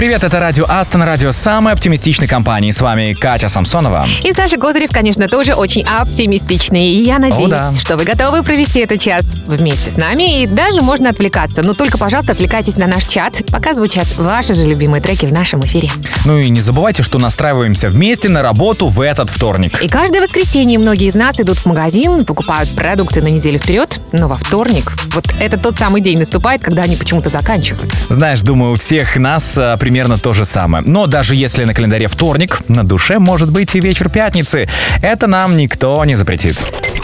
Привет, это радио Астон, радио самой оптимистичной компании. С вами Катя Самсонова. И Саша Козырев, конечно, тоже очень оптимистичный. И я надеюсь, да. что вы готовы провести этот час вместе с нами. И даже можно отвлекаться. Но только, пожалуйста, отвлекайтесь на наш чат, пока звучат ваши же любимые треки в нашем эфире. Ну и не забывайте, что настраиваемся вместе на работу в этот вторник. И каждое воскресенье многие из нас идут в магазин, покупают продукты на неделю вперед, но во вторник вот это тот самый день наступает, когда они почему-то заканчиваются. Знаешь, думаю, у всех нас а, примерно то же самое. Но даже если на календаре вторник, на душе может быть и вечер пятницы. Это нам никто не запретит.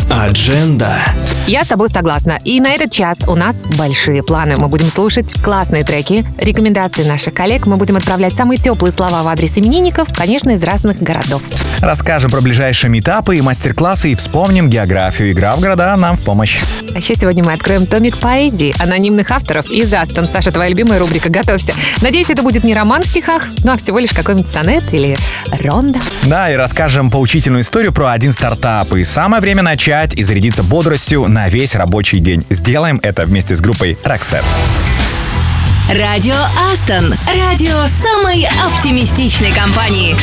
Адженда. Я с тобой согласна. И на этот час у нас большие планы. Мы будем слушать классные треки, рекомендации наших коллег. Мы будем отправлять самые теплые слова в адрес именинников, конечно, из разных городов. Расскажем про ближайшие метапы и мастер-классы и вспомним географию. Игра в города нам в помощь. А еще сегодня мы откроем томик поэзии анонимных авторов из Астон. Саша, твоя любимая рубрика «Готовься». Надеюсь, это будет не роман в стихах, ну а всего лишь какой-нибудь сонет или ронда. Да, и расскажем поучительную историю про один стартап. И самое время начать и зарядиться бодростью на весь рабочий день. Сделаем это вместе с группой Roxette. Радио Астон. Радио самой оптимистичной компании.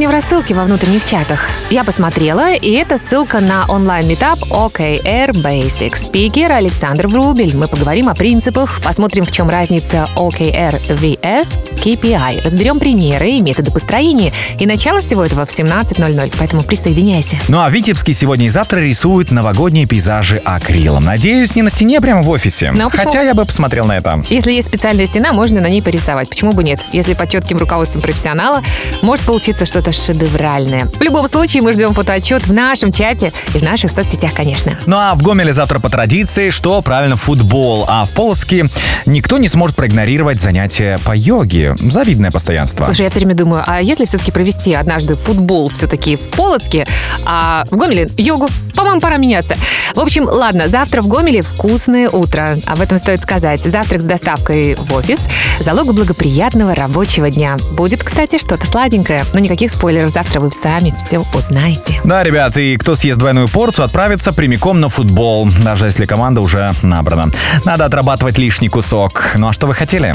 Сегодня в рассылке во внутренних чатах? Я посмотрела, и это ссылка на онлайн-метап OKR Basics. Спикер Александр Врубель. Мы поговорим о принципах, посмотрим, в чем разница OKR VS KPI. Разберем примеры и методы построения. И начало всего этого в 17.00, поэтому присоединяйся. Ну а Витебский сегодня и завтра рисует новогодние пейзажи акрилом. Надеюсь, не на стене прямо в офисе. Ну, почему? Хотя я бы посмотрел на это. Если есть специальная стена, можно на ней порисовать. Почему бы нет? Если под четким руководством профессионала, может получиться что-то шедевральное. В любом случае, мы ждем фотоотчет в нашем чате и в наших соцсетях, конечно. Ну а в Гомеле завтра по традиции, что правильно, футбол. А в Полоцке никто не сможет проигнорировать занятия по йоге. Завидное постоянство. Слушай, я все время думаю, а если все-таки провести однажды футбол все-таки в Полоцке, а в Гомеле йогу? По-моему, пора меняться. В общем, ладно, завтра в Гомеле вкусное утро. Об этом стоит сказать. Завтрак с доставкой в офис. Залог благоприятного рабочего дня. Будет, кстати, что-то сладенькое. Но никаких спойлеров. Завтра вы сами все узнаете. Да, ребят, и кто съест двойную порцию, отправится прямиком на футбол, даже если команда уже набрана. Надо отрабатывать лишний кусок. Ну а что вы хотели?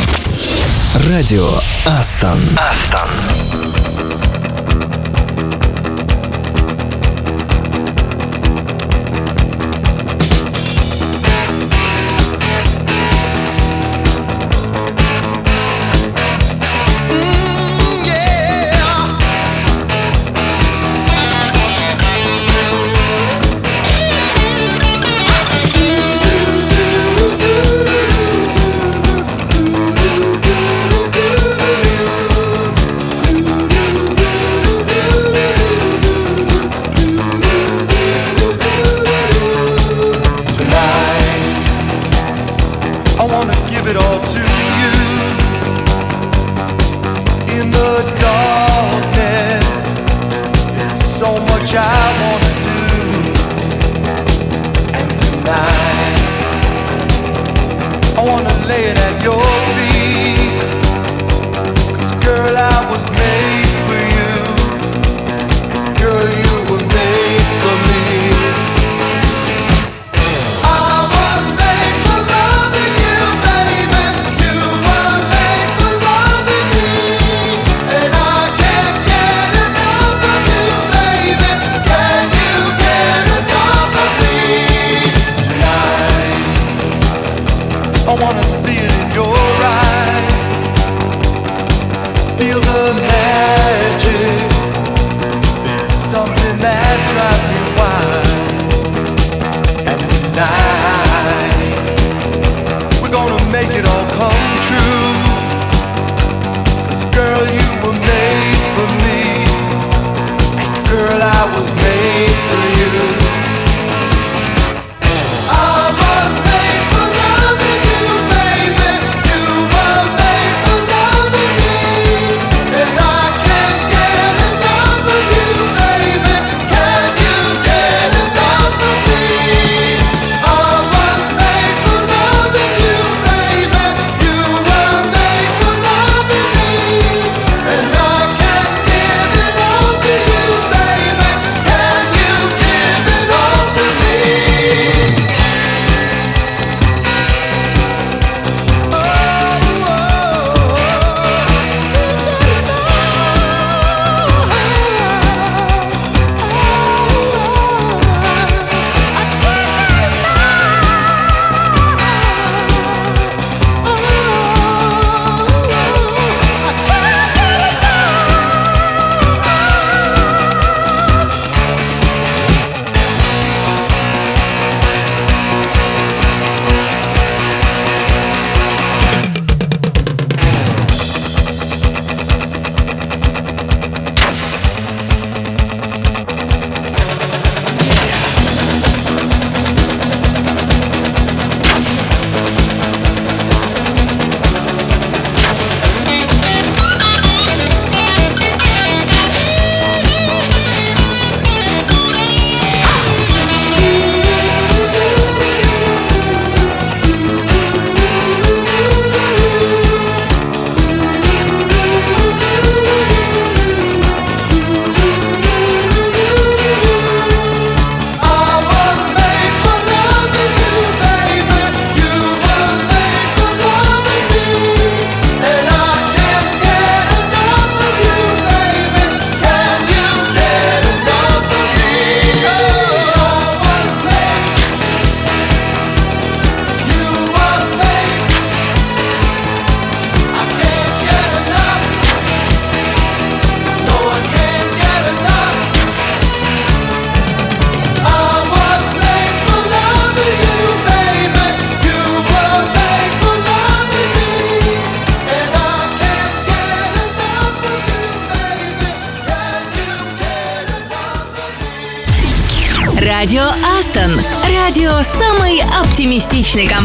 Радио Астон. Астон.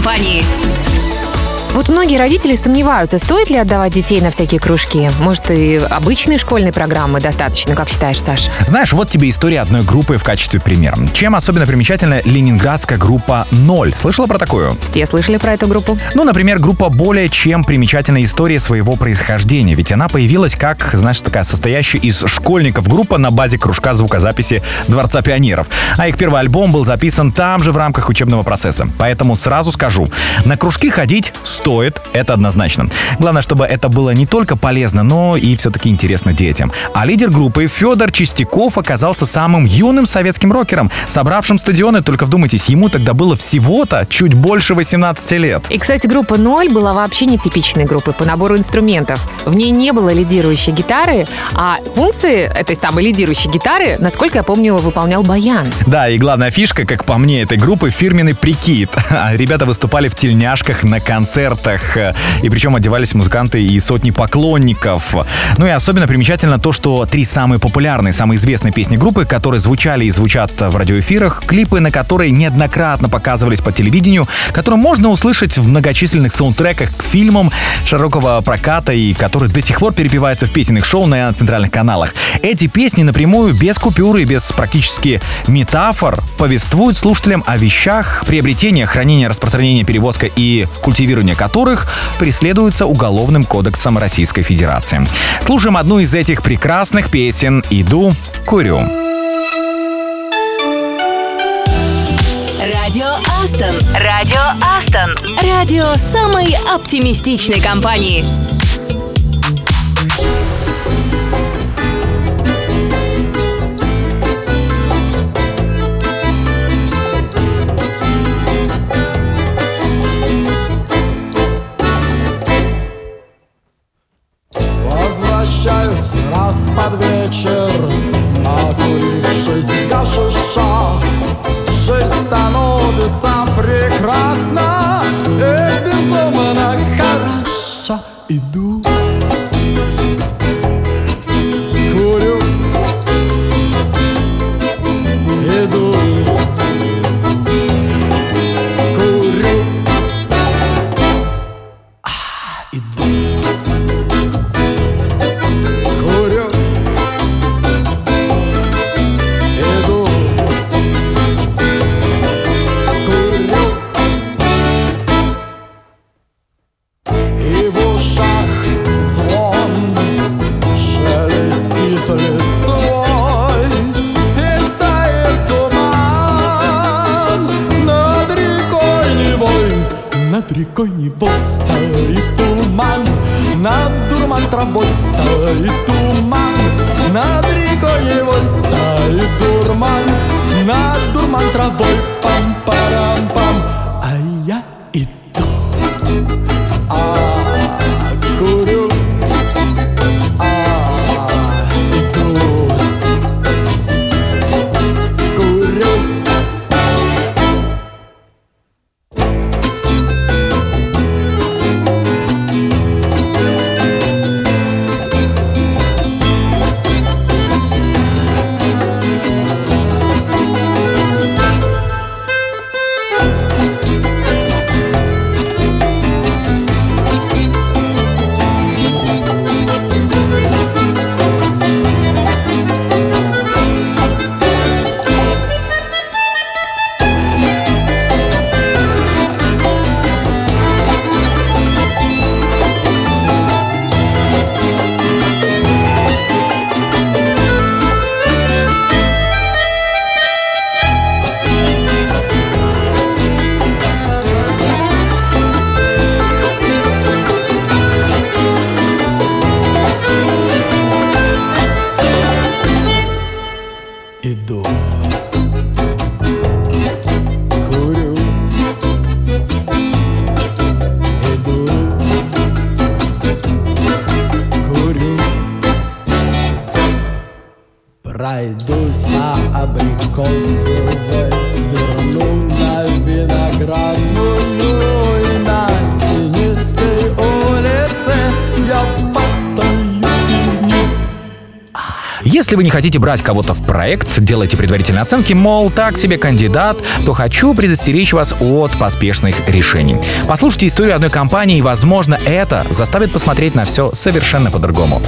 Компании. Родители сомневаются, стоит ли отдавать детей на всякие кружки. Может, и обычной школьной программы достаточно, как считаешь, Саш? Знаешь, вот тебе история одной группы в качестве примера. Чем особенно примечательна ленинградская группа «Ноль». Слышала про такую? Все слышали про эту группу? Ну, например, группа более чем примечательная история своего происхождения, ведь она появилась как, знаешь, такая состоящая из школьников группа на базе кружка звукозаписи Дворца пионеров. А их первый альбом был записан там же в рамках учебного процесса. Поэтому сразу скажу, на кружки ходить стоит, это однозначно. Главное, чтобы это было не только полезно, но и все-таки интересно детям. А лидер группы Федор Чистяков оказался самым юным советским рокером, собравшим стадионы, только вдумайтесь, ему тогда было всего-то чуть больше 18 лет. И, кстати, группа «Ноль» была вообще нетипичной группой по набору инструментов. В ней не было лидирующей гитары, а функции этой самой лидирующей гитары, насколько я помню, выполнял баян. Да, и главная фишка, как по мне, этой группы фирменный прикид. Ребята выступали в тельняшках на концертах, и причем одевались музыканты и сотни поклонников. Ну и особенно примечательно то, что три самые популярные, самые известные песни группы, которые звучали и звучат в радиоэфирах, клипы на которые неоднократно показывались по телевидению, которые можно услышать в многочисленных саундтреках к фильмам широкого проката и которые до сих пор перепеваются в песенных шоу на центральных каналах. Эти песни напрямую, без купюры, без практически метафор, повествуют слушателям о вещах, приобретения, хранения, распространения, перевозка и культивирования которых преследуется Уголовным кодексом Российской Федерации. Слушаем одну из этих прекрасных песен «Иду, курю». Радио Астон. Радио Астон. Радио самой оптимистичной компании. Раз под вечер Накурившись гашиша Жизнь становится прекрасна Raidus pa abrikos, svernų, na vinagrad, nu, nu. Если вы не хотите брать кого-то в проект, делайте предварительные оценки, мол, так себе кандидат, то хочу предостеречь вас от поспешных решений. Послушайте историю одной компании, и, возможно, это заставит посмотреть на все совершенно по-другому.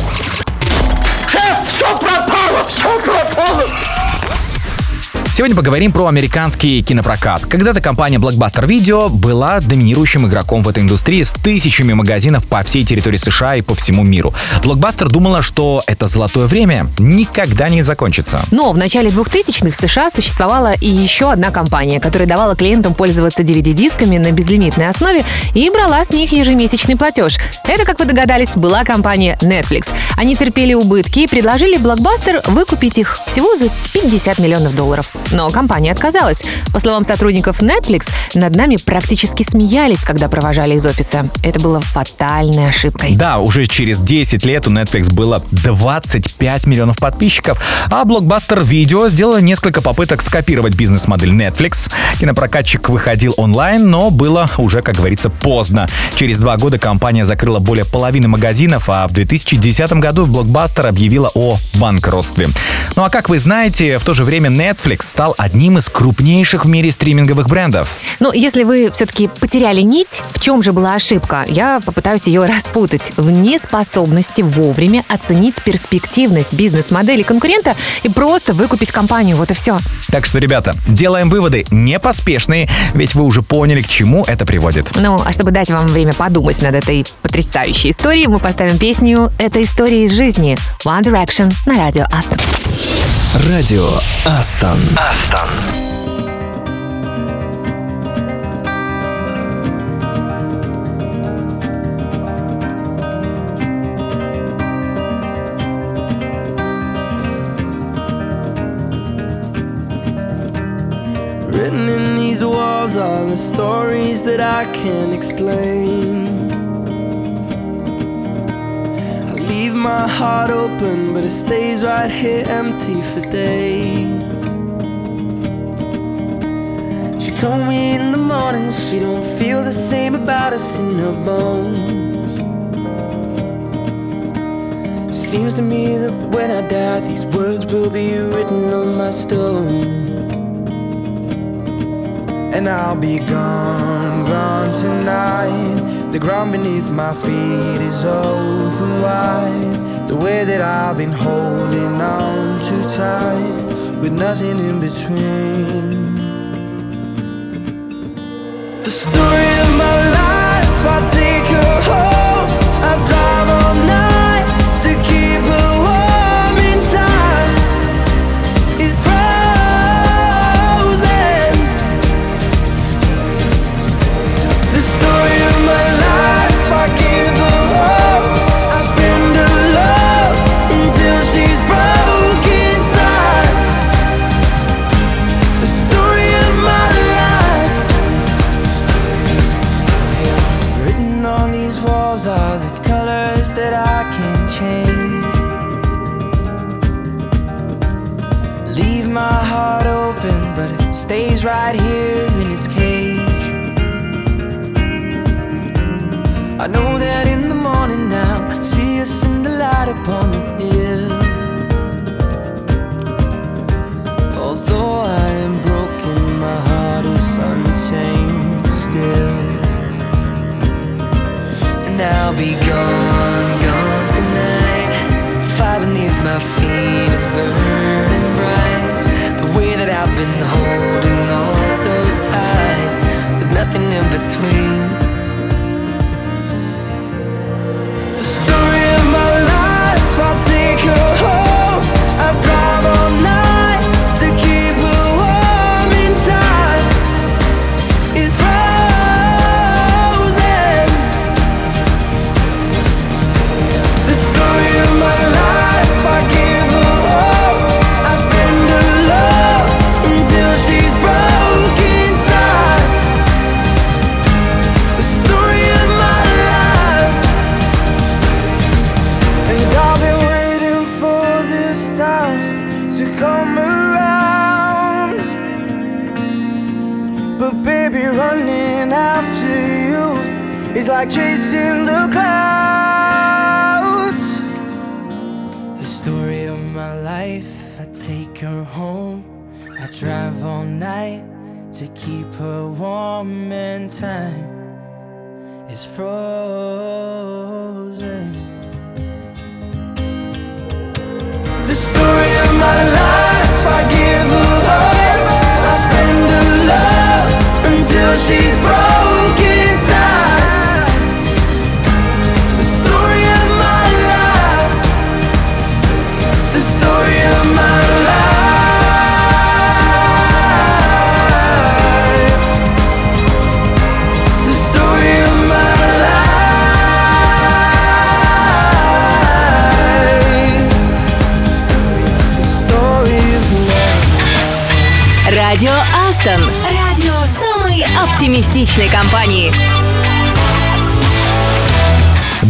Сегодня поговорим про американский кинопрокат. Когда-то компания Blockbuster Video была доминирующим игроком в этой индустрии с тысячами магазинов по всей территории США и по всему миру. Blockbuster думала, что это золотое время никогда не закончится. Но в начале 2000-х в США существовала и еще одна компания, которая давала клиентам пользоваться DVD-дисками на безлимитной основе и брала с них ежемесячный платеж. Это, как вы догадались, была компания Netflix. Они терпели убытки и предложили Blockbuster выкупить их всего за 50 миллионов долларов. Но компания отказалась. По словам сотрудников Netflix, над нами практически смеялись, когда провожали из офиса. Это было фатальной ошибкой. Да, уже через 10 лет у Netflix было 25 миллионов подписчиков, а Blockbuster Video сделала несколько попыток скопировать бизнес-модель Netflix. Кинопрокатчик выходил онлайн, но было уже, как говорится, поздно. Через два года компания закрыла более половины магазинов, а в 2010 году Blockbuster объявила о банкротстве. Ну а как вы знаете, в то же время Netflix стал одним из крупнейших в мире стриминговых брендов. Но если вы все-таки потеряли нить, в чем же была ошибка? Я попытаюсь ее распутать. В неспособности вовремя оценить перспективность бизнес-модели конкурента и просто выкупить компанию. Вот и все. Так что, ребята, делаем выводы не поспешные, ведь вы уже поняли, к чему это приводит. Ну, а чтобы дать вам время подумать над этой потрясающей историей, мы поставим песню «Это история из жизни» One Direction на радио Астон. Радио Астон. Астон. Written in these walls are the stories that I can't explain. My heart open, but it stays right here empty for days. She told me in the morning she don't feel the same about us in her bones. Seems to me that when I die, these words will be written on my stone. And I'll be gone, gone tonight. The ground beneath my feet is open wide. The way that I've been holding on too tight, with nothing in between. The story of my life, I take her home. I drive all night to keep her warm And I'll be gone, gone tonight. Fire beneath my feet is burning bright. The way that I've been holding on so tight, with nothing in between. Оптимистичной компании.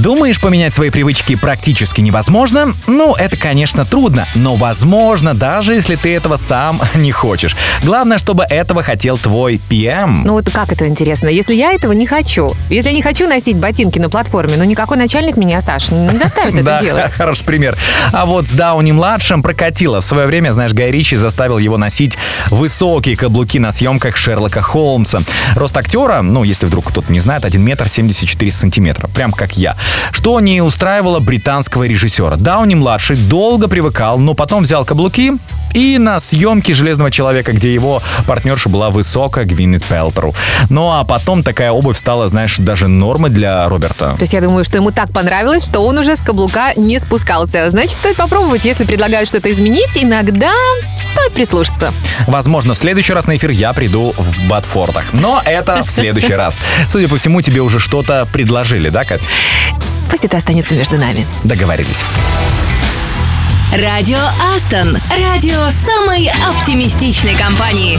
Думаешь, поменять свои привычки практически невозможно? Ну, это, конечно, трудно, но возможно, даже если ты этого сам не хочешь. Главное, чтобы этого хотел твой PM. Ну вот как это интересно? Если я этого не хочу, если я не хочу носить ботинки на платформе, ну никакой начальник меня, Саш, не заставит это делать. хороший пример. А вот с Дауни-младшим прокатило. В свое время, знаешь, Гай Ричи заставил его носить высокие каблуки на съемках Шерлока Холмса. Рост актера, ну, если вдруг кто-то не знает, 1 метр 74 сантиметра. Прям как я. Что не устраивало британского режиссера. Дауни-младший долго привыкал, но потом взял каблуки и на съемке «Железного человека», где его партнерша была высокая Гвинет Пелтеру. Ну а потом такая обувь стала, знаешь, даже нормой для Роберта. То есть я думаю, что ему так понравилось, что он уже с каблука не спускался. Значит, стоит попробовать, если предлагают что-то изменить, иногда стоит прислушаться. Возможно, в следующий раз на эфир я приду в Батфордах. Но это в следующий раз. Судя по всему, тебе уже что-то предложили, да, Кать? Пусть это останется между нами. Договорились. Радио Астон. Радио самой оптимистичной компании.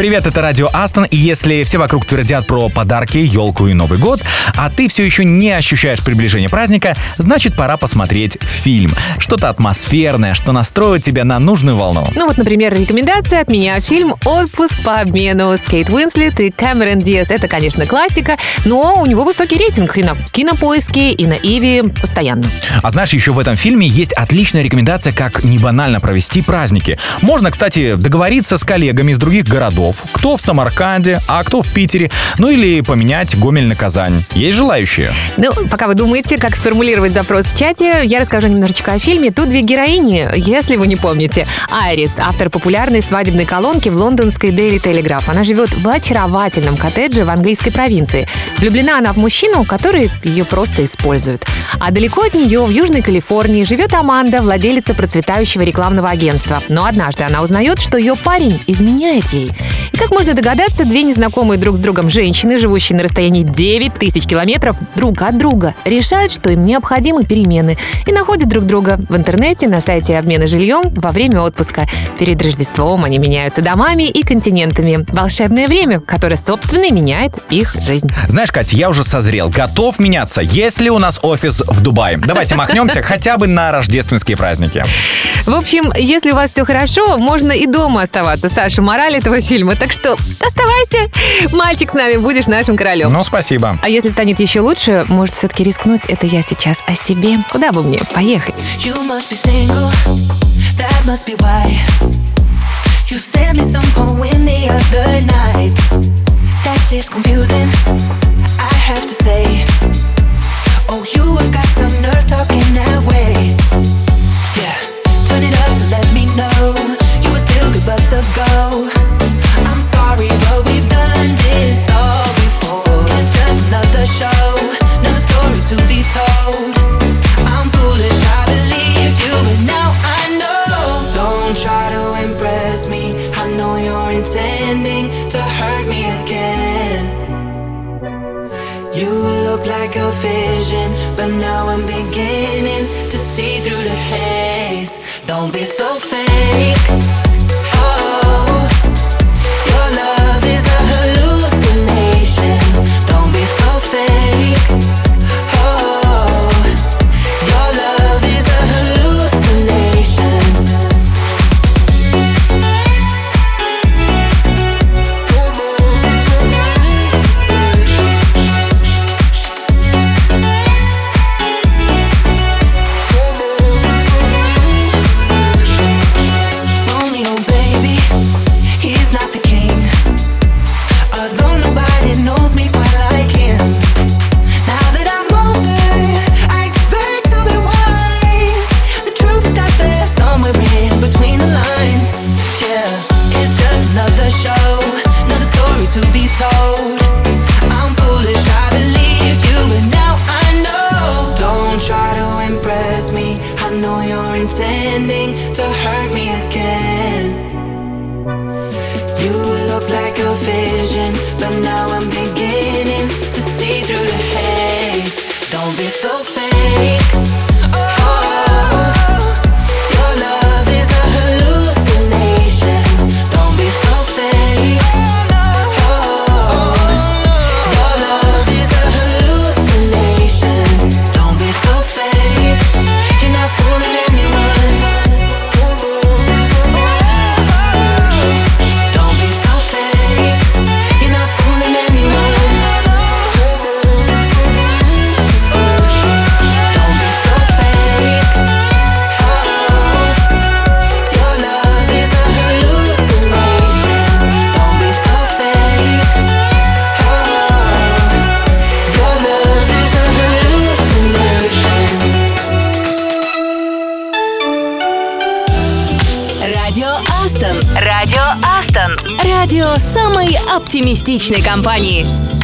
Привет, это Радио Астон, и если все вокруг твердят про подарки, елку и Новый год, а ты все еще не ощущаешь приближение праздника, значит пора посмотреть фильм. Что-то атмосферное, что настроит тебя на нужную волну. Ну вот, например, рекомендация от меня фильм «Отпуск по обмену» с Кейт Уинслет и Кэмерон Диас. Это, конечно, классика, но у него высокий рейтинг и на Кинопоиске, и на Иви постоянно. А знаешь, еще в этом фильме есть отличная рекомендация, как не банально провести праздники. Можно, кстати, договориться с коллегами из других городов, кто в Самарканде, а кто в Питере, ну или поменять Гомель на Казань. Есть желающие? Ну, пока вы думаете, как сформулировать запрос в чате, я расскажу немножечко о фильме. Тут две героини, если вы не помните. Айрис, автор популярной свадебной колонки в лондонской Daily Telegraph. Она живет в очаровательном коттедже в английской провинции. Влюблена она в мужчину, который ее просто использует. А далеко от нее, в Южной Калифорнии, живет Аманда, владелица процветающего рекламного агентства. Но однажды она узнает, что ее парень изменяет ей. И как можно догадаться, две незнакомые друг с другом женщины, живущие на расстоянии 9 тысяч километров друг от друга, решают, что им необходимы перемены и находят друг друга в интернете, на сайте обмена жильем во время отпуска. Перед Рождеством они меняются домами и континентами. Волшебное время, которое, собственно, меняет их жизнь. Знаешь, Катя, я уже созрел, готов меняться, если у нас офис в Дубае. Давайте махнемся хотя бы на рождественские праздники. В общем, если у вас все хорошо, можно и дома оставаться. Саша, мораль этого фильма. Так что оставайся. Мальчик с нами, будешь нашим королем. Ну, спасибо. А если станет еще лучше, может все-таки рискнуть, это я сейчас о себе. Куда бы мне поехать? You must be single, that must be why. You sent me some poem the other night. That shit's confusing, оптимистичной компании.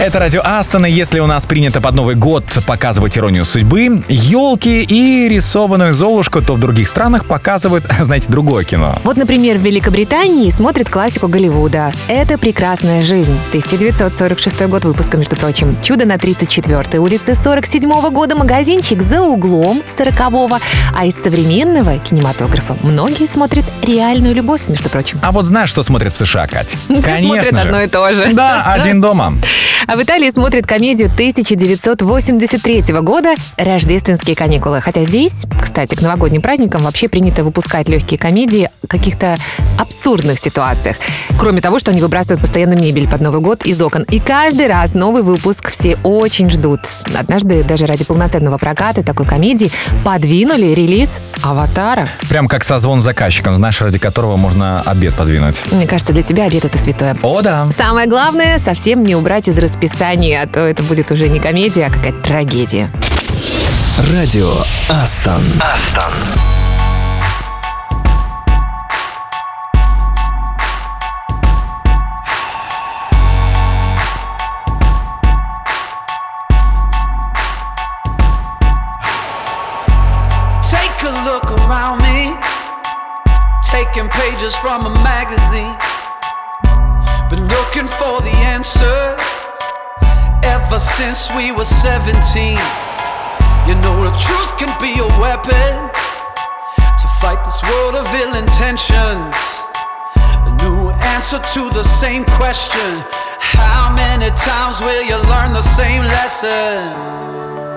Это радио Астона. Если у нас принято под Новый год показывать иронию судьбы, елки и рисованную Золушку, то в других странах показывают, знаете, другое кино. Вот, например, в Великобритании смотрят классику Голливуда. Это «Прекрасная жизнь». 1946 год выпуска, между прочим. «Чудо на 34-й улице», 47 года магазинчик «За углом» 40-го. А из современного кинематографа многие смотрят «Реальную любовь», между прочим. А вот знаешь, что смотрят в США, Кать? Все Конечно смотрят же. одно и то же. Да, один дома. А в Италии смотрят комедию 1983 года «Рождественские каникулы». Хотя здесь, кстати, к новогодним праздникам вообще принято выпускать легкие комедии в каких-то абсурдных ситуациях. Кроме того, что они выбрасывают постоянно мебель под Новый год из окон. И каждый раз новый выпуск все очень ждут. Однажды даже ради полноценного проката такой комедии подвинули релиз «Аватара». Прям как созвон с заказчиком, знаешь, ради которого можно обед подвинуть. Мне кажется, для тебя обед — это святое. О, да. Самое главное, совсем не убрать из расписания, а то это будет уже не комедия, а какая-то трагедия. Радио Астон. Астон. Ever since we were 17. You know, the truth can be a weapon to fight this world of ill intentions. A new answer to the same question How many times will you learn the same lesson?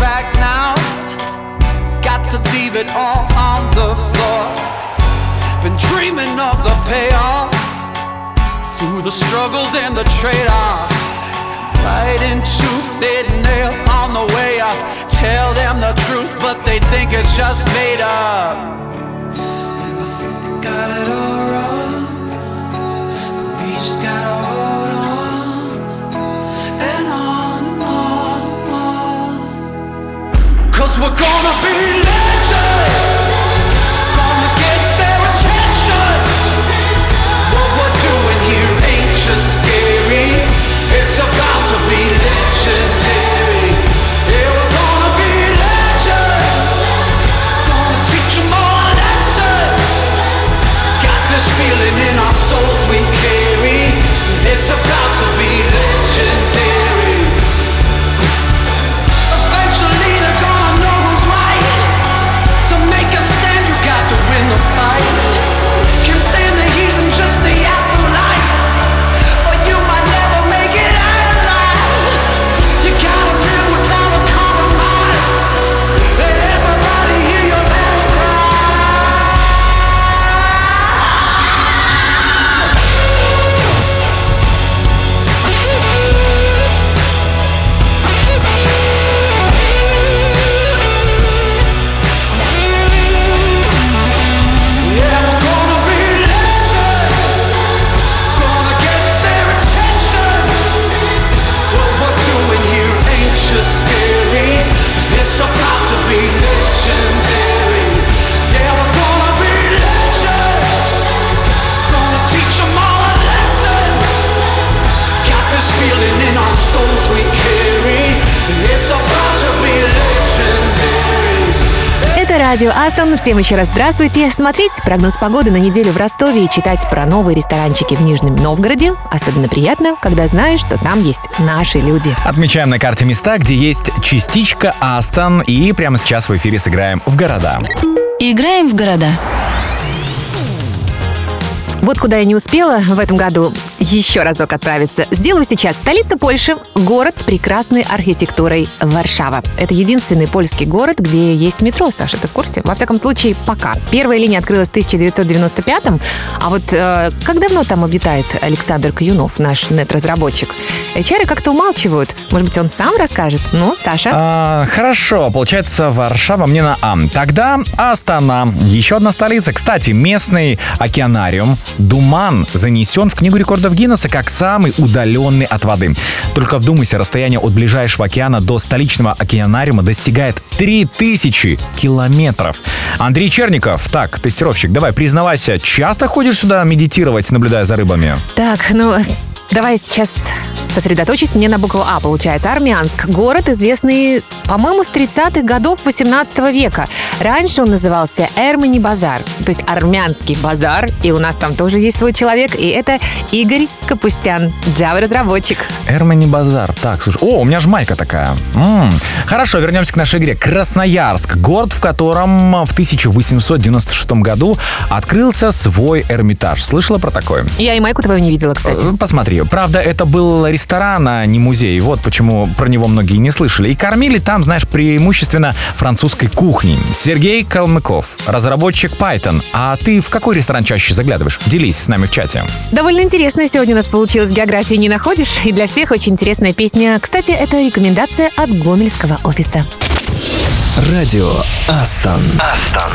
Back now. Got to leave it all on the floor. Been dreaming of the payoff through the struggles and the trade-offs. Right into thin nail on the way up. Tell them the truth, but they think it's just made up. And I think they got it all wrong. We're gonna be радио Астон. Всем еще раз здравствуйте. Смотреть прогноз погоды на неделю в Ростове и читать про новые ресторанчики в Нижнем Новгороде особенно приятно, когда знаешь, что там есть наши люди. Отмечаем на карте места, где есть частичка Астон. И прямо сейчас в эфире сыграем в города. Играем в города. Вот куда я не успела в этом году. Еще разок отправиться. Сделаю сейчас столица Польши, город с прекрасной архитектурой Варшава. Это единственный польский город, где есть метро, Саша, ты в курсе? Во всяком случае, пока. Первая линия открылась в 1995-м, а вот э, как давно там обитает Александр Каюнов, наш нет-разработчик? HR как-то умалчивают. Может быть, он сам расскажет? Ну, Саша? А, хорошо, получается, Варшава мне на А. Тогда Астана. Еще одна столица. Кстати, местный океанариум Думан занесен в Книгу рекордов Гиннесса как самый удаленный от воды. Только вдумайся, расстояние от ближайшего океана до столичного океанариума достигает 3000 километров. Андрей Черников, так, тестировщик, давай, признавайся, часто ходишь сюда медитировать, наблюдая за рыбами? Так, ну, давай сейчас сосредоточусь мне на букву А, получается. Армянск. Город, известный, по-моему, с 30-х годов 18 века. Раньше он назывался Эрмани Базар, то есть армянский базар. И у нас там тоже есть свой человек, и это Игорь Капустян, Java-разработчик. Эрмани Базар. Так, слушай. О, у меня же майка такая. М. Хорошо, вернемся к нашей игре. Красноярск. Город, в котором в 1896 году открылся свой Эрмитаж. Слышала про такое? Я и майку твою не видела, кстати. Э, Посмотри. Правда, это был ресторан, а не музей. Вот почему про него многие не слышали. И кормили там, знаешь, преимущественно французской кухней. Сергей Калмыков, разработчик Python. А ты в какой ресторан чаще заглядываешь? Делись с нами в чате. Довольно интересно сегодня у нас получилось географии не находишь? И для всех очень интересная песня. Кстати, это рекомендация от Гомельского офиса. Радио Астон. Астон.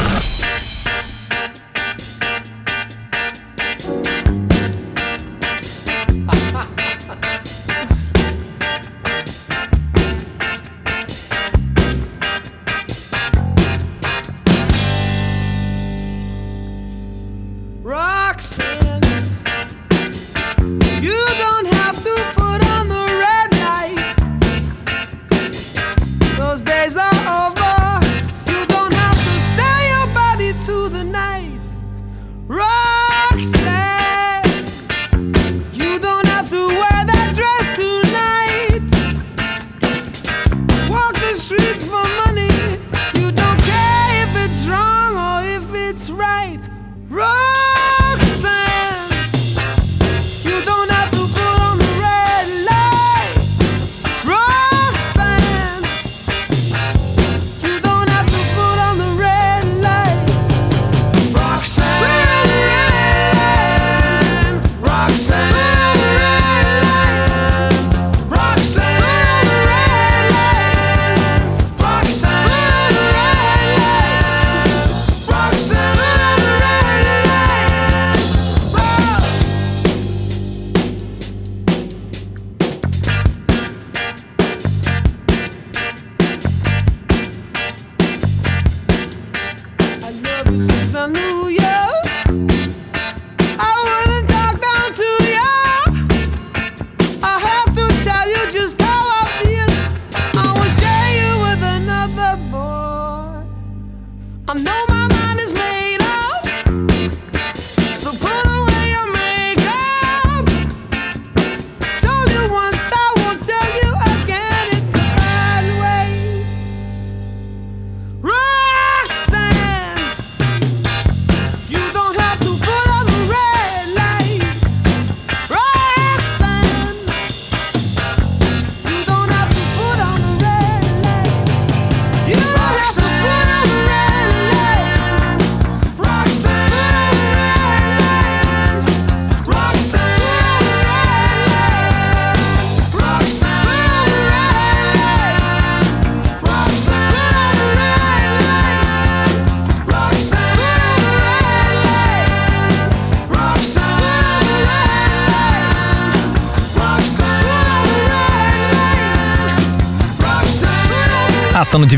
Since I knew you.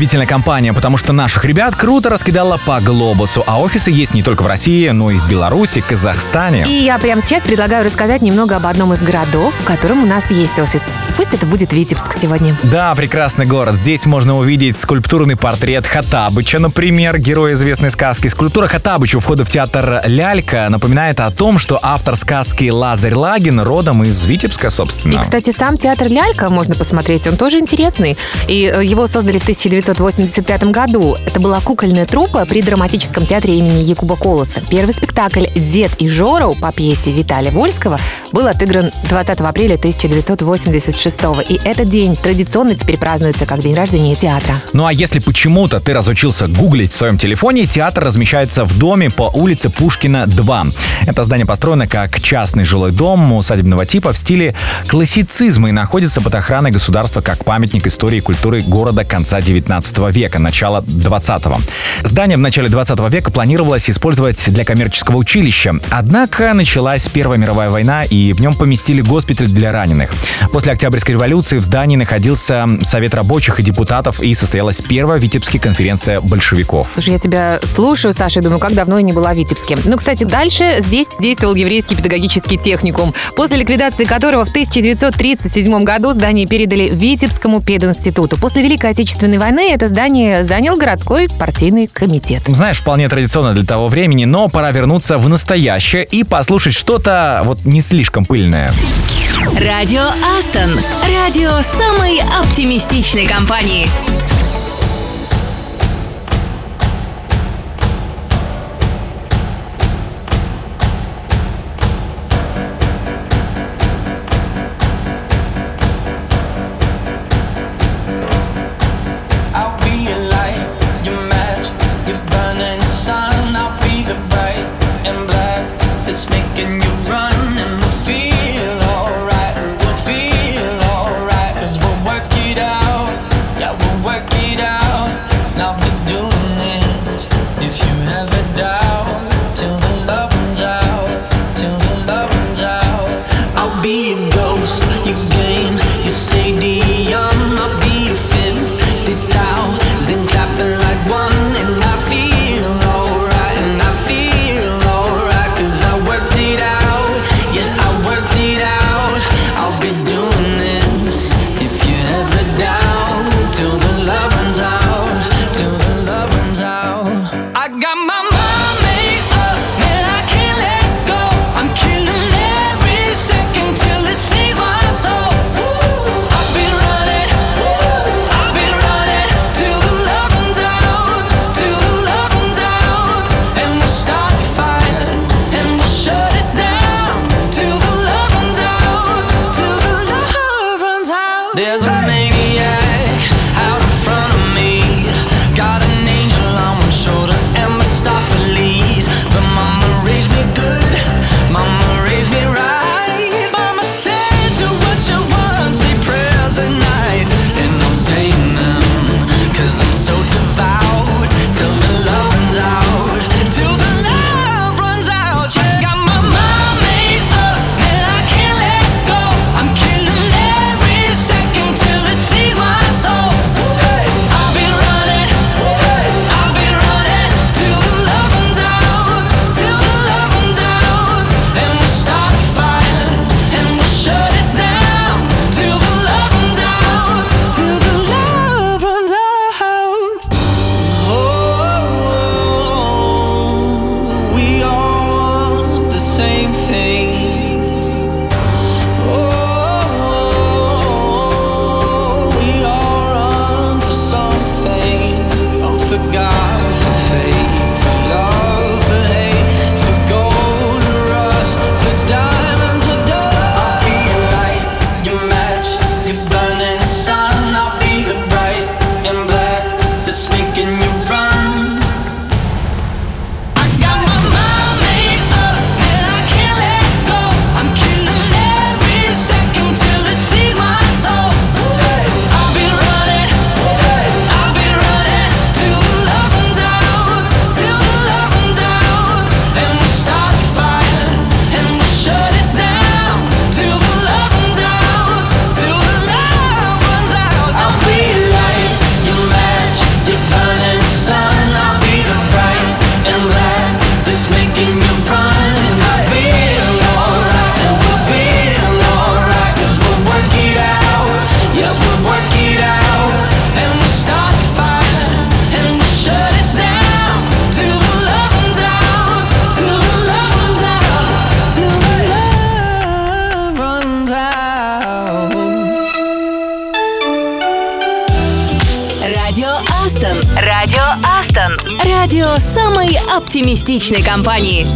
Удивительная компания, потому что наших ребят круто раскидала по глобусу, а офисы есть не только в России, но и в Беларуси, Казахстане. И я прямо сейчас предлагаю рассказать немного об одном из городов, в котором у нас есть офис. Пусть это будет Витебск сегодня. Да, прекрасный город. Здесь можно увидеть скульптурный портрет Хатабыча, например, героя известной сказки. Скульптура Хатабыча у входа в театр «Лялька» напоминает о том, что автор сказки Лазарь Лагин родом из Витебска, собственно. И, кстати, сам театр «Лялька» можно посмотреть, он тоже интересный. И э, его создали в 1985 году. Это была кукольная труппа при драматическом театре имени Якуба Колоса. Первый спектакль «Дед и Жору» по пьесе Виталия Вольского был отыгран 20 апреля 1986 И этот день традиционно теперь празднуется как день рождения театра. Ну а если почему-то ты разучился гуглить в своем телефоне, театр размещается в доме по улице Пушкина 2. Это здание построено как частный жилой дом усадебного типа в стиле классицизма и находится под охраной государства как памятник истории и культуры города конца 19 века, начала 20-го. Здание в начале 20 века планировалось использовать для коммерческого училища. Однако началась Первая мировая война, и в нем поместили госпиталь для раненых. После Октябрьской революции в здании находился Совет рабочих и депутатов, и состоялась первая Витебская конференция большевиков. Слушай, я тебя слушаю, Саша, и думаю, как давно я не была в Витебске. Ну, кстати, дальше здесь действовал еврейский педагогический техникум, после ликвидации которого в 1937 году здание передали Витебскому пединституту. После Великой Отечественной войны это здание занял городской партийный комитет. Знаешь, вполне традиционно для того времени, но пора вернуться в настоящее и послушать что-то вот не слишком пыльное. Радио Астон. Радио самой оптимистичной компании. There's Липтон. Радио самой оптимистичной компании.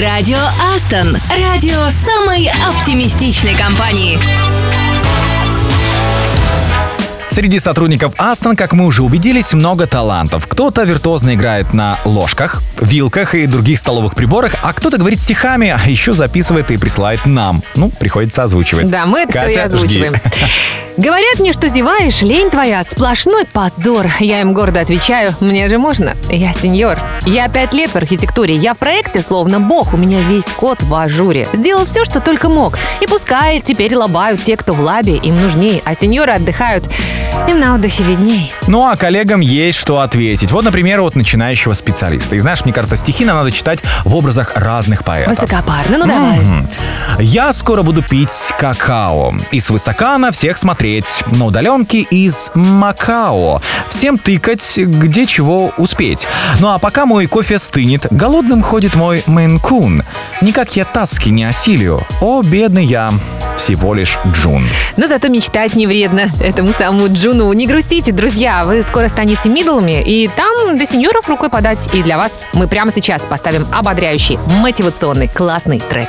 Радио Астон. Радио самой оптимистичной компании. Среди сотрудников Астон, как мы уже убедились, много талантов. Кто-то виртуозно играет на ложках, вилках и других столовых приборах, а кто-то говорит стихами, а еще записывает и присылает нам. Ну, приходится озвучивать. Да, мы это Катя, все и озвучиваем. Жди. Говорят мне, что зеваешь, лень твоя, сплошной позор. Я им гордо отвечаю, мне же можно, я сеньор. Я пять лет в архитектуре, я в проекте, словно бог, у меня весь код в ажуре. Сделал все, что только мог. И пускай теперь лобают те, кто в лабе, им нужнее, а сеньоры отдыхают. Им на отдыхе видней. Ну а коллегам есть что ответить. Вот, например, вот начинающего специалиста. И знаешь, мне кажется, стихи нам надо читать в образах разных поэтов. Высокопарно, ну давай. М-м-м. Я скоро буду пить какао. И свысока на всех смотрю смотреть на удаленке из Макао. Всем тыкать, где чего успеть. Ну а пока мой кофе стынет, голодным ходит мой Мэнкун. Никак я таски не осилю О, бедный я, всего лишь Джун. Но зато мечтать не вредно этому самому Джуну. Не грустите, друзья, вы скоро станете мидлами, и там до сеньоров рукой подать. И для вас мы прямо сейчас поставим ободряющий, мотивационный, классный трек.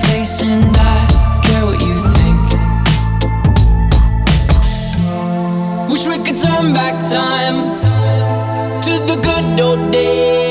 Face and I care what you think. Wish we could turn back time to the good old days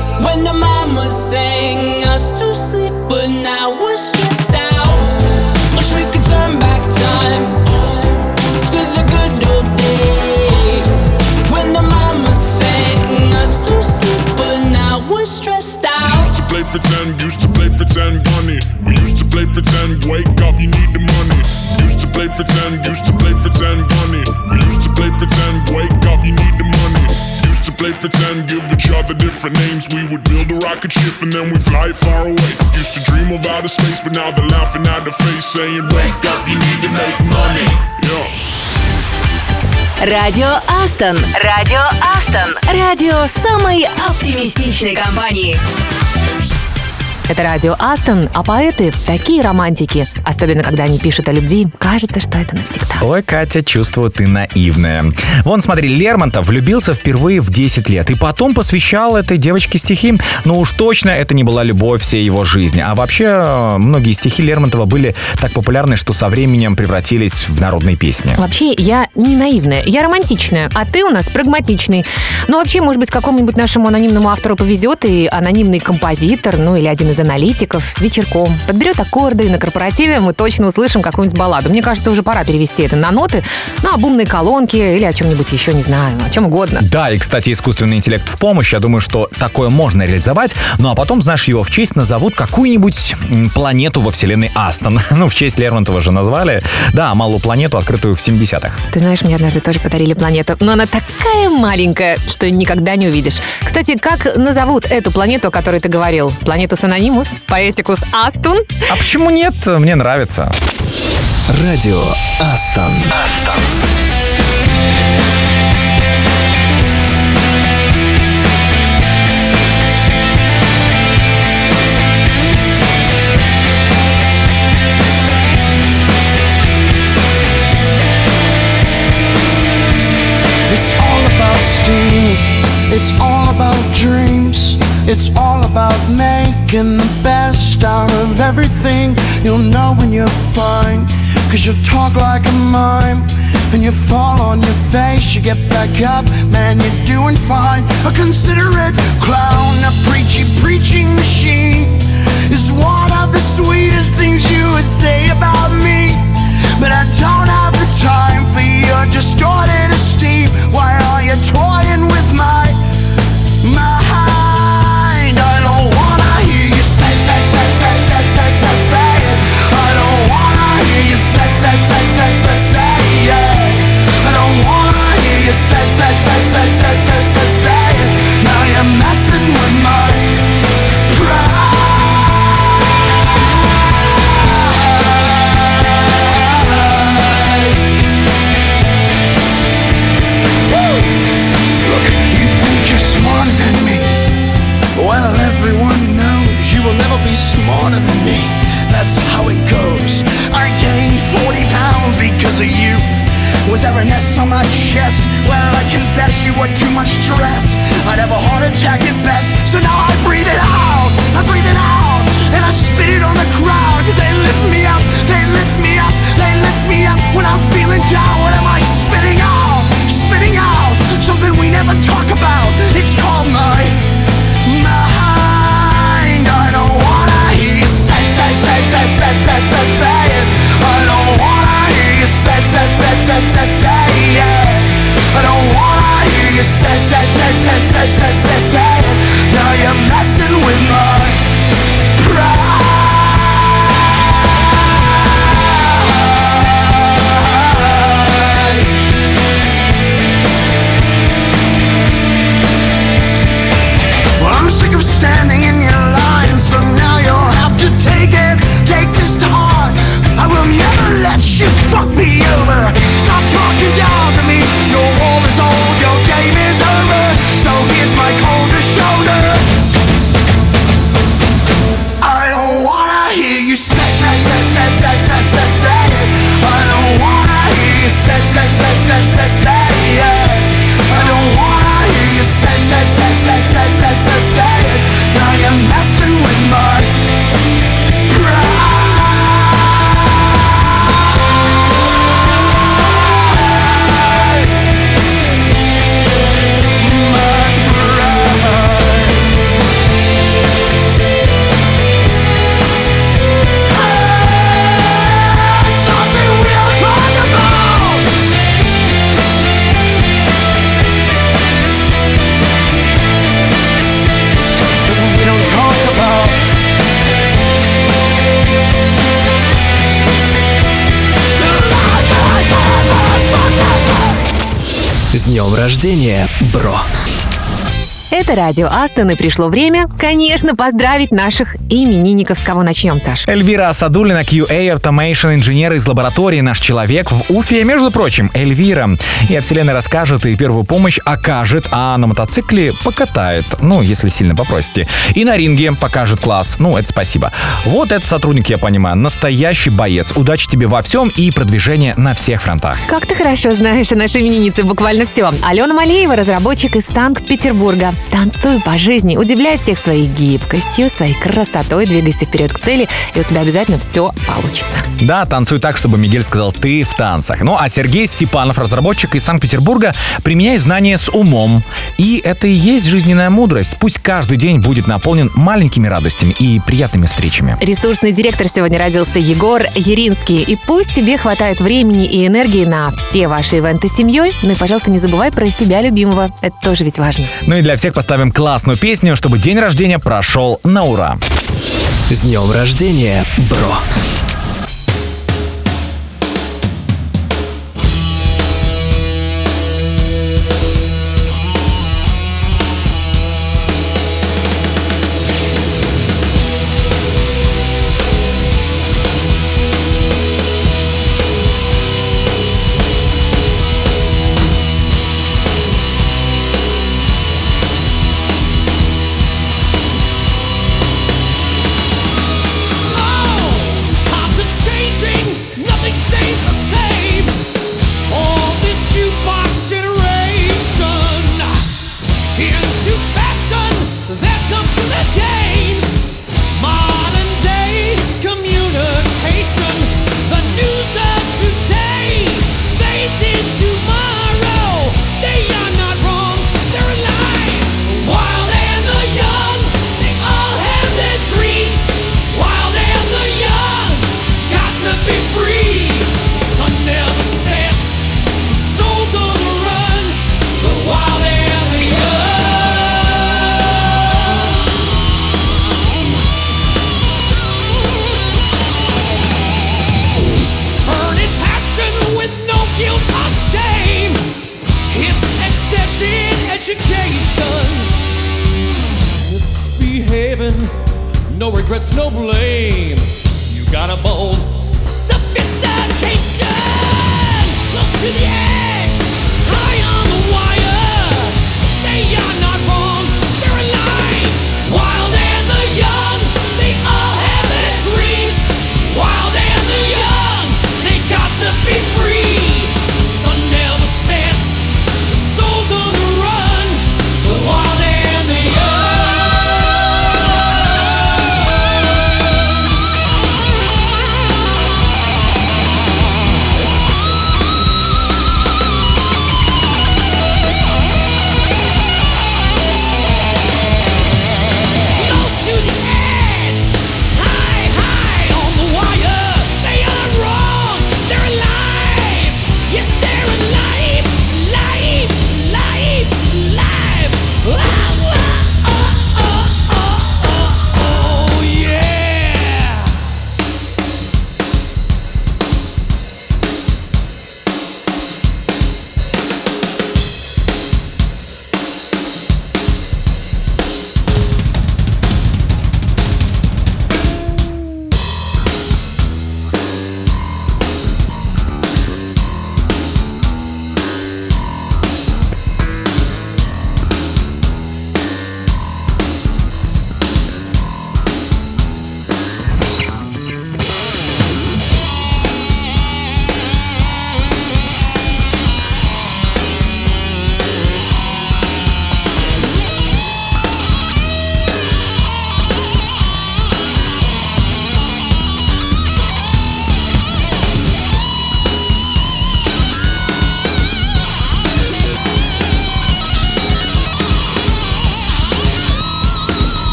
when the mama sang us to sleep, but now we're stressed out. Wish we could turn back time to the good old days when the mama sang us to sleep, but now we're stressed out. Used to play pretend, used to play pretend bunny. We used to play pretend, wake up, you need the money. Used to play pretend, used to play pretend bunny. We used to play pretend, wake up, you need the money Used to play pretend, give each other different names. We would build a rocket ship and then we fly far away. Used to dream of outer space, but now they're laughing at the face, saying, Wake up, you need to make money. Yeah. Радио Астон. Радио Астон. Радио самой оптимистичной компании. Это радио Астон, а поэты такие романтики. Особенно, когда они пишут о любви, кажется, что это навсегда. Ой, Катя, чувствую, ты наивная. Вон, смотри, Лермонтов влюбился впервые в 10 лет и потом посвящал этой девочке стихи. Ну уж точно это не была любовь всей его жизни. А вообще, э, многие стихи Лермонтова были так популярны, что со временем превратились в народные песни. Вообще, я не наивная, я романтичная, а ты у нас прагматичный. Ну, вообще, может быть, какому-нибудь нашему анонимному автору повезет, и анонимный композитор, ну, или один из аналитиков вечерком подберет аккорды, и на корпоративе мы точно услышим какую-нибудь балладу. Мне кажется, уже пора перевести это на ноты, на бумные колонки или о чем-нибудь еще, не знаю, о чем угодно. Да, и, кстати, искусственный интеллект в помощь. Я думаю, что такое можно реализовать. Ну а потом, знаешь, его в честь назовут какую-нибудь планету во вселенной Астон. Ну, в честь Лермонтова же назвали. Да, малую планету, открытую в 70-х. Ты знаешь, мне однажды тоже подарили планету, но она такая маленькая, что никогда не увидишь. Кстати, как назовут эту планету, о которой ты говорил? Планету анимус, поэтикус Астун. А почему нет? Мне нравится. Радио Астон. Астон. It's all about dreams. It's all about making the best out of everything. You'll know when you're fine. Cause you talk like a mime. And you fall on your face, you get back up, man, you're doing fine. A considerate clown, a preachy preaching machine is one of the sweetest things you would say about me. But I don't have the time for your distorted esteem. Why are you toying with my днем рождения, бро! Это радио Астон, и пришло время, конечно, поздравить наших именинников. С кого начнем, Саш? Эльвира Асадулина, QA Automation инженер из лаборатории «Наш человек» в Уфе. Между прочим, Эльвира и о вселенной расскажет, и первую помощь окажет, а на мотоцикле покатает, ну, если сильно попросите. И на ринге покажет класс, ну, это спасибо. Вот этот сотрудник, я понимаю, настоящий боец. Удачи тебе во всем и продвижения на всех фронтах. Как ты хорошо знаешь о нашей имениннице буквально все. Алена Малеева, разработчик из Санкт-Петербурга. Танцуй по жизни, удивляй всех своей гибкостью, своей красотой, двигайся вперед к цели, и у тебя обязательно все получится. Да, танцуй так, чтобы Мигель сказал «ты в танцах». Ну, а Сергей Степанов, разработчик из Санкт-Петербурга, применяй знания с умом. И это и есть жизненная мудрость. Пусть каждый день будет наполнен маленькими радостями и приятными встречами. Ресурсный директор сегодня родился Егор Еринский. И пусть тебе хватает времени и энергии на все ваши ивенты с семьей, ну и, пожалуйста, не забывай про себя любимого. Это тоже ведь важно. Ну и для всех поставим классную песню, чтобы день рождения прошел на ура. С днем рождения, бро!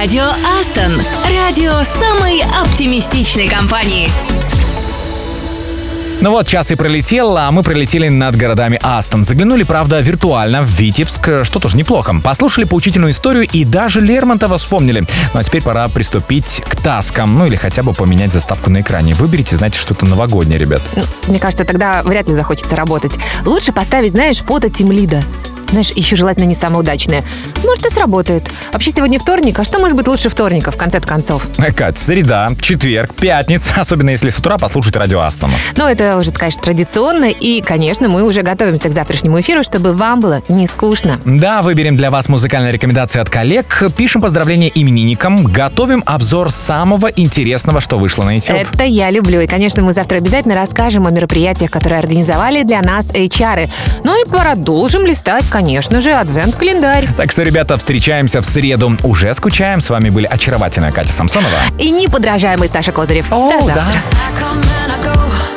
Радио Астон. Радио самой оптимистичной компании. Ну вот, час и пролетел, а мы пролетели над городами Астон. Заглянули, правда, виртуально в Витебск, что тоже неплохо. Послушали поучительную историю и даже Лермонтова вспомнили. Ну а теперь пора приступить к таскам, ну или хотя бы поменять заставку на экране. Выберите, знаете, что-то новогоднее, ребят. Ну, Мне кажется, тогда вряд ли захочется работать. Лучше поставить, знаешь, фото тимлида. Знаешь, еще желательно не самое удачное. Может, и сработает. Вообще, сегодня вторник, а что может быть лучше вторника, в конце концов? Кать, среда, четверг, пятница, особенно если с утра послушать радио Астона. Ну, это уже, конечно, традиционно. И, конечно, мы уже готовимся к завтрашнему эфиру, чтобы вам было не скучно. Да, выберем для вас музыкальные рекомендации от коллег, пишем поздравления именинникам, готовим обзор самого интересного, что вышло на YouTube. Это я люблю. И, конечно, мы завтра обязательно расскажем о мероприятиях, которые организовали для нас HR. Ну и продолжим листать, конечно, конечно же, адвент-календарь. Так что, ребята, встречаемся в среду. Уже скучаем. С вами были очаровательная Катя Самсонова. И неподражаемый Саша Козырев. О, До завтра. Да.